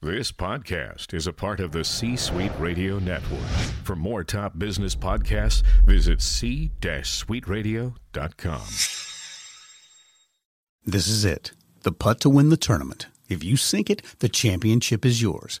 This podcast is a part of the C Suite Radio Network. For more top business podcasts, visit c-suiteradio.com. This is it. The putt to win the tournament. If you sink it, the championship is yours.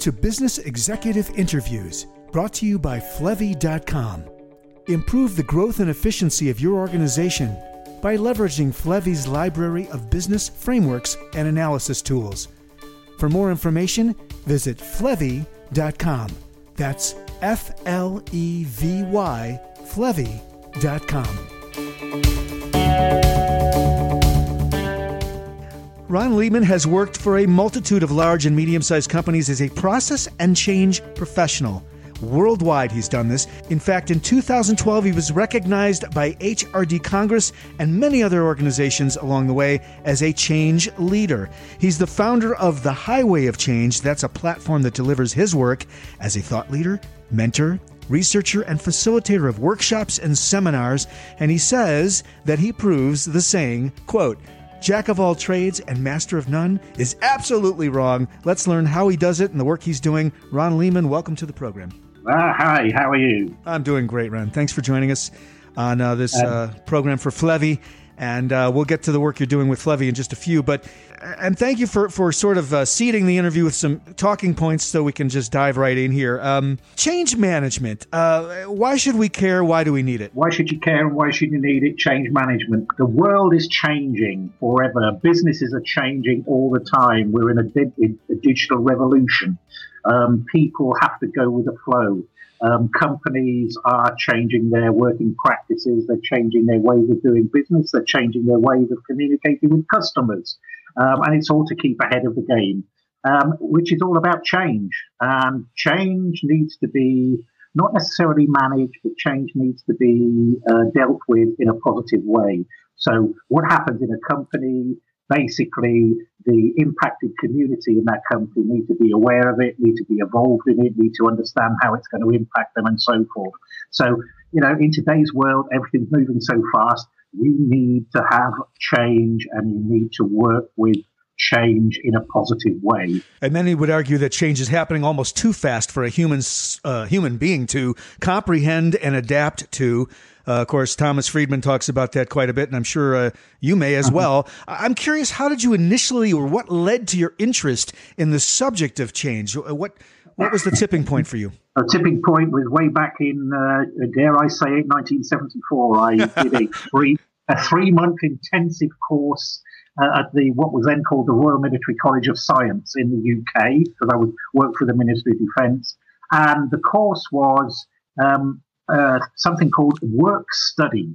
to Business Executive Interviews, brought to you by Flevy.com. Improve the growth and efficiency of your organization by leveraging Flevy's library of business frameworks and analysis tools. For more information, visit Flevy.com. That's F L E V Y, Flevy.com. Ron Leeman has worked for a multitude of large and medium sized companies as a process and change professional. Worldwide, he's done this. In fact, in 2012, he was recognized by HRD Congress and many other organizations along the way as a change leader. He's the founder of The Highway of Change. That's a platform that delivers his work as a thought leader, mentor, researcher, and facilitator of workshops and seminars. And he says that he proves the saying, quote, Jack of all trades and master of none is absolutely wrong. Let's learn how he does it and the work he's doing. Ron Leeman, welcome to the program. Uh, hi, how are you? I'm doing great, Ron. Thanks for joining us on uh, this uh, program for Flevy. And uh, we'll get to the work you're doing with Flevy in just a few. But and thank you for for sort of uh, seeding the interview with some talking points, so we can just dive right in here. Um, change management. Uh, why should we care? Why do we need it? Why should you care why should you need it? Change management. The world is changing forever. Businesses are changing all the time. We're in a, di- a digital revolution. Um, people have to go with the flow. Um, companies are changing their working practices. They're changing their ways of doing business. They're changing their ways of communicating with customers. Um, and it's all to keep ahead of the game, um, which is all about change. Um, change needs to be not necessarily managed, but change needs to be uh, dealt with in a positive way. So, what happens in a company? Basically, the impacted community in that country need to be aware of it, need to be involved in it, need to understand how it's going to impact them, and so forth. So, you know, in today's world, everything's moving so fast we need to have change and you need to work with change in a positive way. And many would argue that change is happening almost too fast for a human uh, human being to comprehend and adapt to. Uh, of course, Thomas Friedman talks about that quite a bit, and I'm sure uh, you may as uh-huh. well. I'm curious, how did you initially, or what led to your interest in the subject of change? What what was the tipping point for you? A tipping point was way back in, uh, dare I say it, 1974. I did a three a three month intensive course uh, at the what was then called the Royal Military College of Science in the UK because I would work for the Ministry of Defence, and the course was um, uh, something called work study.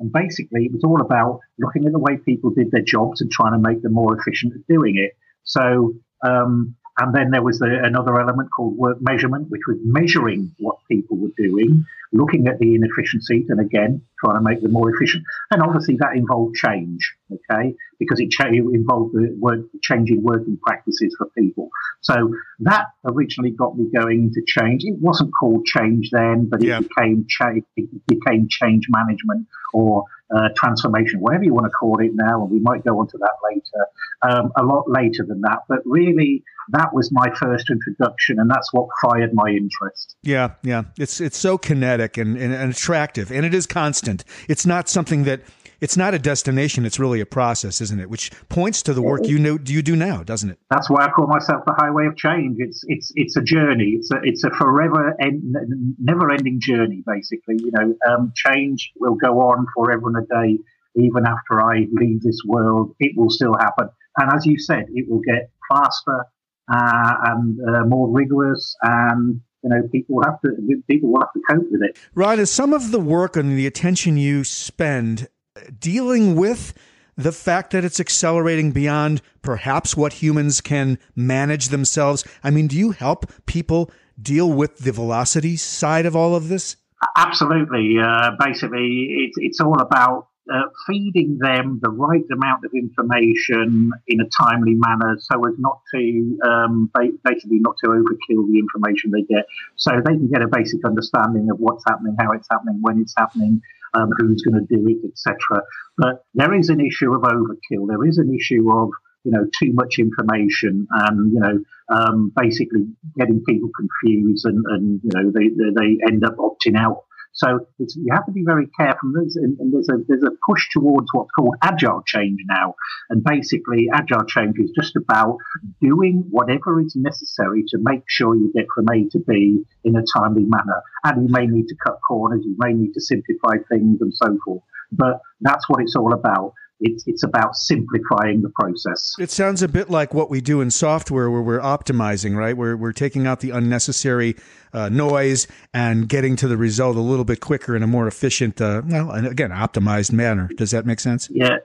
And basically, it was all about looking at the way people did their jobs and trying to make them more efficient at doing it. So um, and then there was the, another element called work measurement, which was measuring what people were doing. Looking at the inefficiencies and again trying to make them more efficient. And obviously that involved change, okay, because it, cha- involved the work, changing working practices for people. So that originally got me going into change. It wasn't called change then, but it yeah. became change. It became change management or uh, transformation, whatever you want to call it now, and we might go on to that later, um, a lot later than that. But really, that was my first introduction, and that's what fired my interest. Yeah, yeah, it's it's so kinetic and, and, and attractive, and it is constant. It's not something that it's not a destination; it's really a process, isn't it? Which points to the work you know you do now, doesn't it? That's why I call myself the highway of change. It's it's it's a journey. It's a it's a forever end, never ending journey. Basically, you know, um, change will go on forever and a day. Even after I leave this world, it will still happen. And as you said, it will get faster uh, and uh, more rigorous and you know, people have to people will have to cope with it. Right. Is some of the work and the attention you spend dealing with the fact that it's accelerating beyond perhaps what humans can manage themselves? I mean, do you help people deal with the velocity side of all of this? Absolutely. Uh, basically, it's it's all about uh, feeding them the right amount of information in a timely manner so as not to um, basically not to overkill the information they get. So they can get a basic understanding of what's happening how it's happening when it's happening um, who's going to do it etc but there is an issue of overkill. There is an issue of you know too much information and you know um, basically getting people confused and, and you know they, they end up opting out so you have to be very careful. There's, and, there's, a, there's a push towards what's called agile change now. And basically, agile change is just about doing whatever is necessary to make sure you get from A to B in a timely manner. And you may need to cut corners, you may need to simplify things and so forth. But that's what it's all about. It's, it's about simplifying the process. It sounds a bit like what we do in software where we're optimizing, right? We're, we're taking out the unnecessary uh, noise and getting to the result a little bit quicker in a more efficient, uh, well, and again, optimized manner. Does that make sense? Yeah.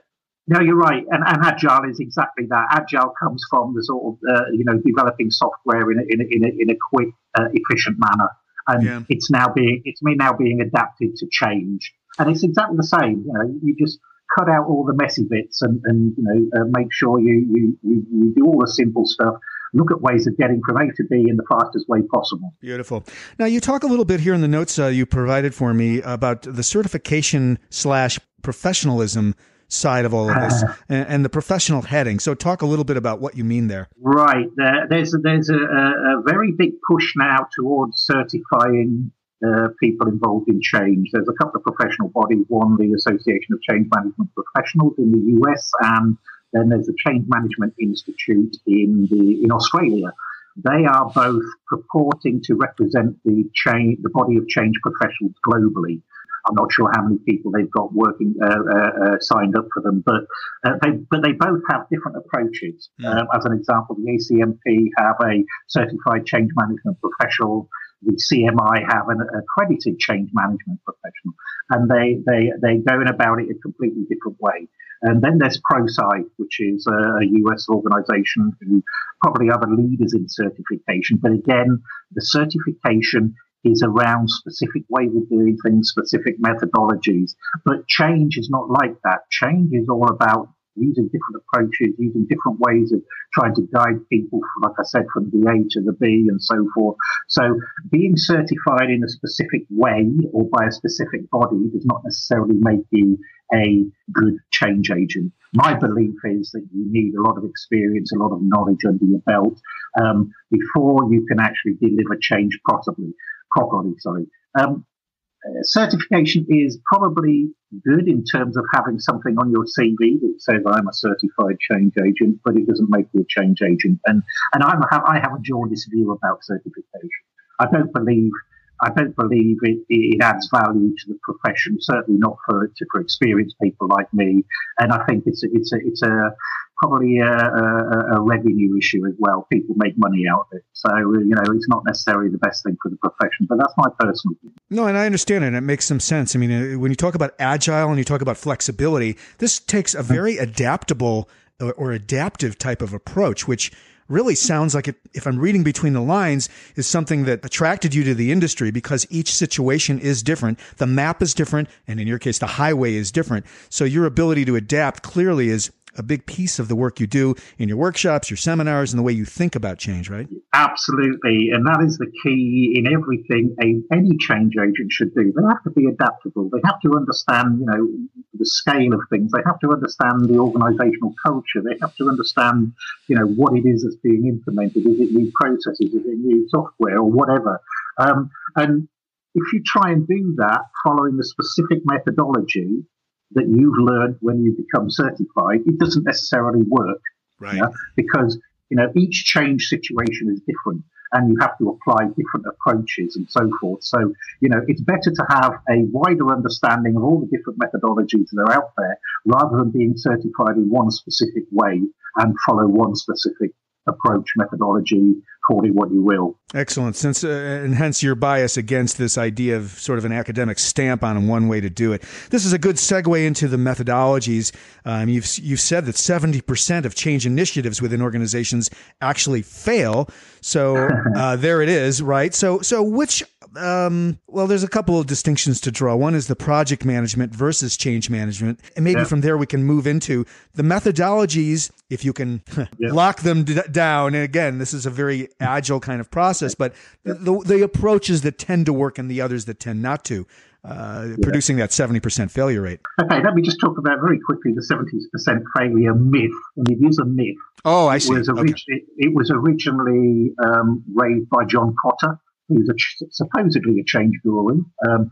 No, you're right. And, and agile is exactly that. Agile comes from the sort of, uh, you know, developing software in a, in a, in a, in a quick, uh, efficient manner. And yeah. it's now being, it's me now being adapted to change. And it's exactly the same. You know, you just, cut out all the messy bits and, and you know, uh, make sure you, you, you, you do all the simple stuff look at ways of getting from A to B in the fastest way possible. Beautiful. Now, you talk a little bit here in the notes uh, you provided for me about the certification slash professionalism side of all of this and, and, the professional heading. So, talk a little bit about what you mean there. Right. there's a, there's a, a, very big push now towards certifying uh, people involved in change. There's a couple of professional bodies, one the Association of Change Management Professionals in the US, and then there's the Change Management Institute in the in Australia. They are both purporting to represent the change, the body of change professionals globally. I'm not sure how many people they've got working uh, uh, uh signed up for them, but uh, they but they both have different approaches. Mm. as an example, the ACMP have a certified change management professional the CMI have an accredited change management professional, and they they they going about it a completely different way. And then there's ProSci, which is a US organization who probably are the leaders in certification. But again, the certification is around specific ways of doing things, specific methodologies. But change is not like that. Change is all about using different approaches, using different ways of trying to guide people, from, like I said, from the A to the B and so forth. So being certified in a specific way or by a specific body does not necessarily make you a good change agent. My belief is that you need a lot of experience, a lot of knowledge under your belt um, before you can actually deliver change properly. Properly, sorry. Um, Uh, certification is probably good in terms of having something on your CV that says I'm a certified change agent, but it doesn't make you a change agent. And and I'm, I have a jaundiced view about certification. I don't believe I don't believe it, it adds value to the profession. Certainly not for for experienced people like me. And I think it's a, it's a, it's a probably a, a, a, revenue issue as well. People make money out of it, so you know it's not necessarily the best thing for the profession. But that's my personal view. No, and I understand it. and It makes some sense. I mean, uh, when you talk about agile and you talk about flexibility, this takes a very adaptable or adaptive type of approach, which really sounds like it, if I'm reading between the lines, is something that attracted you to the industry because each situation is different. The map is different. And in your case, the highway is different. So your ability to adapt clearly is a big piece of the work you do in your workshops, your seminars, and the way you think about change, right? Absolutely. And that is the key in everything a, any change agent should do. They have to be adaptable. They have to understand, you know, the scale of things. They have to understand the organizational culture. They have to understand, you know, what it is that's being implemented. Is it new processes? Is it new software or whatever? Um, and if you try and do that following a specific methodology, that you've learned when you become certified, it doesn't necessarily work. Right. You know, because, you know, each change situation is different and you have to apply different approaches and so forth. So, you know, it's better to have a wider understanding of all the different methodologies that are out there rather than being certified in one specific way and follow one specific approach, methodology, call it what you will. Excellent. Since uh, and hence your bias against this idea of sort of an academic stamp on one way to do it. This is a good segue into the methodologies. Um, you've you've said that seventy percent of change initiatives within organizations actually fail. So uh, there it is, right? So so which um, well, there's a couple of distinctions to draw. One is the project management versus change management. And maybe yeah. from there we can move into the methodologies, if you can yeah. lock them d- down. And again, this is a very agile kind of process, but the, the, the approaches that tend to work and the others that tend not to. Uh, yeah. producing that 70% failure rate. Okay, let me just talk about very quickly the 70% failure myth. And it is a myth. Oh, I see. It was, orig- okay. it, it was originally um, raised by John Who's a, supposedly a change guru. Um,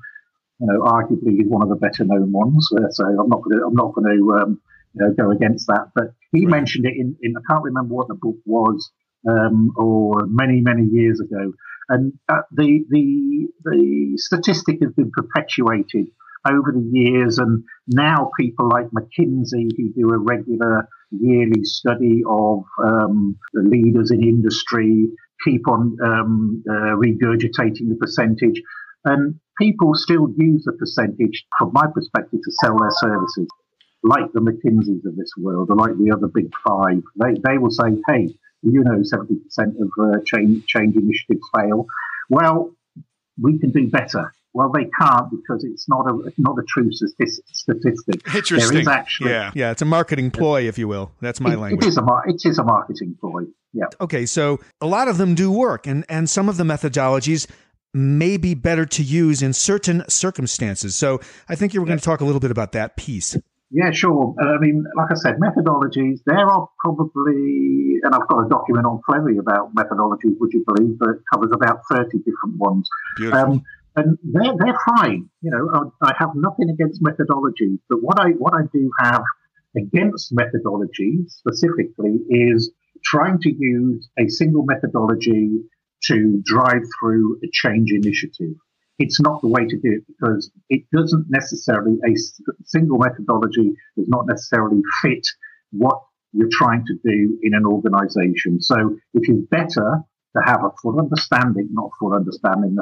you know, arguably he's one of the better known ones. Uh, so I'm not going to I'm not going to um, you know go against that. But he right. mentioned it in, in I can't remember what the book was um, or many many years ago. And uh, the the the statistic has been perpetuated over the years, and now people like McKinsey who do a regular yearly study of um, the leaders in industry keep on um, uh, regurgitating the percentage. And people still use the percentage, from my perspective, to sell their services, like the McKinseys of this world, or like the other big five. They, they will say, hey, you know, 70% of uh, change, change initiatives fail. Well, we can do better. Well, they can't because it's not a not a true statistic. Interesting. There is actually, yeah, yeah, it's a marketing ploy, if you will. That's my it, language. It is a it is a marketing ploy. Yeah. Okay, so a lot of them do work, and and some of the methodologies may be better to use in certain circumstances. So I think you were going to talk a little bit about that piece. Yeah, sure. I mean, like I said, methodologies, there are probably, and I've got a document on Flevy about methodologies, would you believe, that covers about 30 different ones. Um, and they're, they're fine. You know, I, I have nothing against methodologies, but what I, what I do have against methodologies specifically is trying to use a single methodology to drive through a change initiative. It's not the way to do it because it doesn't necessarily, a single methodology does not necessarily fit what you're trying to do in an organization. So it is better to have a full understanding, not full understanding,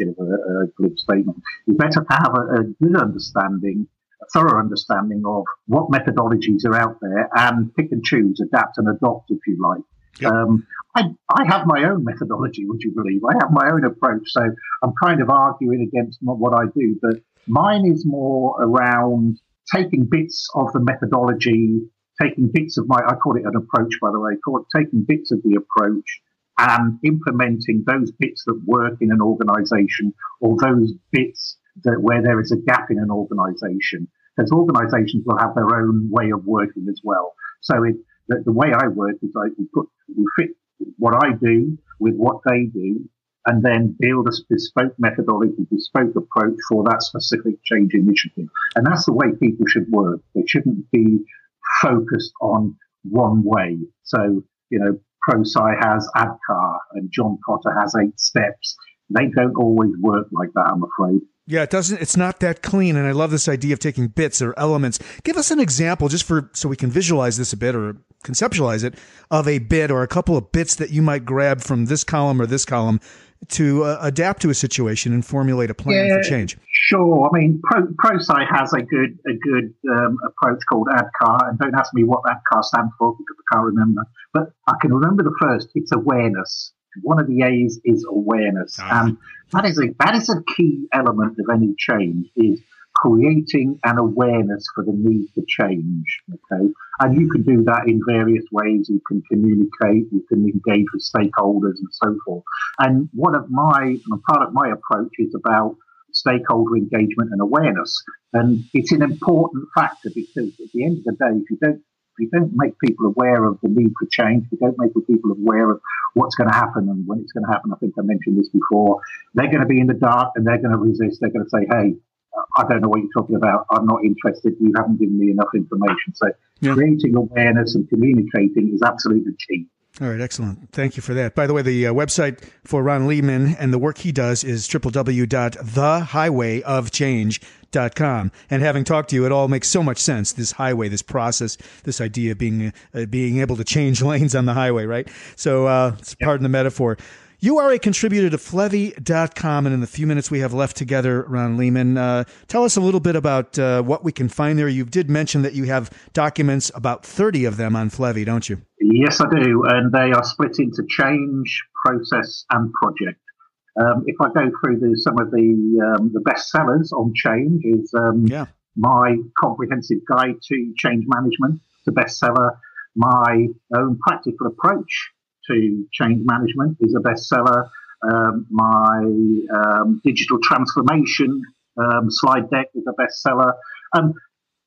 of a, a glib statement. It's better to have a, a good understanding a thorough understanding of what methodologies are out there and pick and choose, adapt and adopt, if you like. Yep. Um, I, I have my own methodology, would you believe? I have my own approach. So I'm kind of arguing against what I do, but mine is more around taking bits of the methodology, taking bits of my, I call it an approach, by the way, call it taking bits of the approach and implementing those bits that work in an organization or those bits that where there is a gap in an organization, because organizations will have their own way of working as well. So it, the, the, way I work is I put, we fit what I do with what they do and then build a bespoke methodology, bespoke approach for that specific change initiative. And that's the way people should work. They shouldn't be focused on one way. So, you know, ProSci has ADKAR and John Kotter has eight steps. They don't always work like that, I'm afraid. Yeah, it doesn't. It's not that clean, and I love this idea of taking bits or elements. Give us an example, just for so we can visualize this a bit, or conceptualize it, of a bit or a couple of bits that you might grab from this column or this column to uh, adapt to a situation and formulate a plan yeah, for change. Sure. I mean, Pro, ProSci has a good a good um, approach called ADKAR, and don't ask me what ADKAR stands for because I can't remember. But I can remember the first. It's awareness. One of the A's is awareness, ah. and that is a that is a key element of any change. Is creating an awareness for the need for change. Okay. And you can do that in various ways. You can communicate, you can engage with stakeholders and so forth. And one of my, part of my approach is about stakeholder engagement and awareness. And it's an important factor because at the end of the day, if you don't if you don't make people aware of the need for change, if you don't make people aware of what's going to happen and when it's going to happen, I think I mentioned this before, they're going to be in the dark and they're going to resist. They're going to say, hey, I don't know what you're talking about. I'm not interested. You haven't given me enough information. So yeah. creating awareness and communicating is absolutely key. All right, excellent. Thank you for that. By the way, the uh, website for Ron Leeman and the work he does is www.thehighwayofchange.com. And having talked to you, it all makes so much sense. This highway, this process, this idea of being uh, being able to change lanes on the highway, right? So, uh, pardon the metaphor. You are a contributor to Flevy.com, and in the few minutes we have left together, Ron Leeman, uh, tell us a little bit about uh, what we can find there. You did mention that you have documents, about 30 of them on Flevy, don't you? Yes, I do, and they are split into change, process, and project. Um, if I go through the, some of the um, the best sellers on change, is um, yeah. my comprehensive guide to change management, the bestseller. My own practical approach to change management is a bestseller. Um, my um, digital transformation um, slide deck is a bestseller. Um,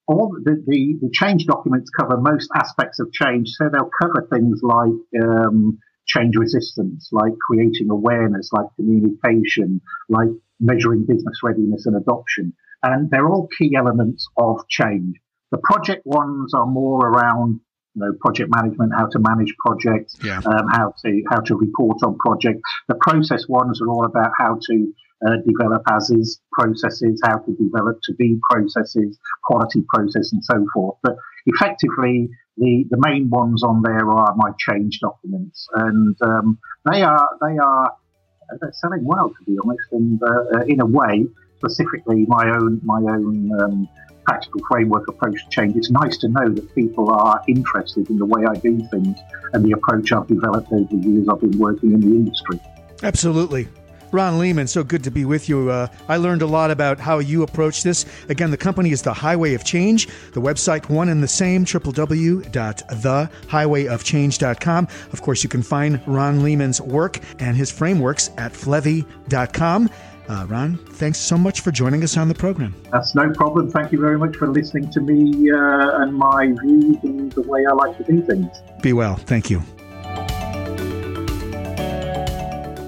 all the, the, the, change documents cover most aspects of change, so they'll cover things like um, change resistance, like creating awareness, like communication, like measuring business readiness and adoption. And they're all key elements of change. The project ones are more around you know, project management, how to manage projects, yeah. um, how to how to report on projects. The process ones are all about how to uh, develop as is processes, how to develop to be processes, quality process, and so forth. But effectively, the, the main ones on there are my change documents, and um, they are they are they're selling well, to be honest, and uh, in a way, specifically my own my own. Um, practical framework approach to change, it's nice to know that people are interested in the way I do things and the approach I've developed over the years I've been working in the industry. Absolutely. Ron Leeman, so good to be with you. Uh, I learned a lot about how you approach this. Again, the company is The Highway of Change. The website, one and the same, www.thehighwayofchange.com. Of course, you can find Ron Leeman's work and his frameworks at flevy.com. Uh, Ron, thanks so much for joining us on the program. That's no problem. Thank you very much for listening to me uh, and my views and the way I like to do things. Be well. Thank you.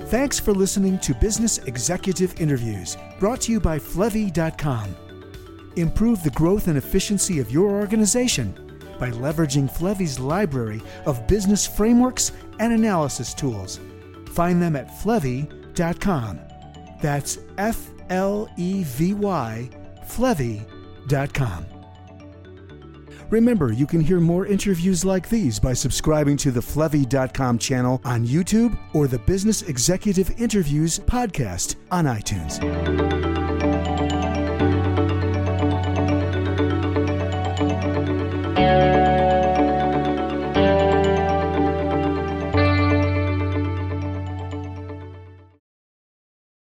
Thanks for listening to Business Executive Interviews, brought to you by Flevy.com. Improve the growth and efficiency of your organization by leveraging Flevy's library of business frameworks and analysis tools. Find them at Flevy.com. That's F L E V Y, Flevy.com. Remember, you can hear more interviews like these by subscribing to the Flevy.com channel on YouTube or the Business Executive Interviews podcast on iTunes.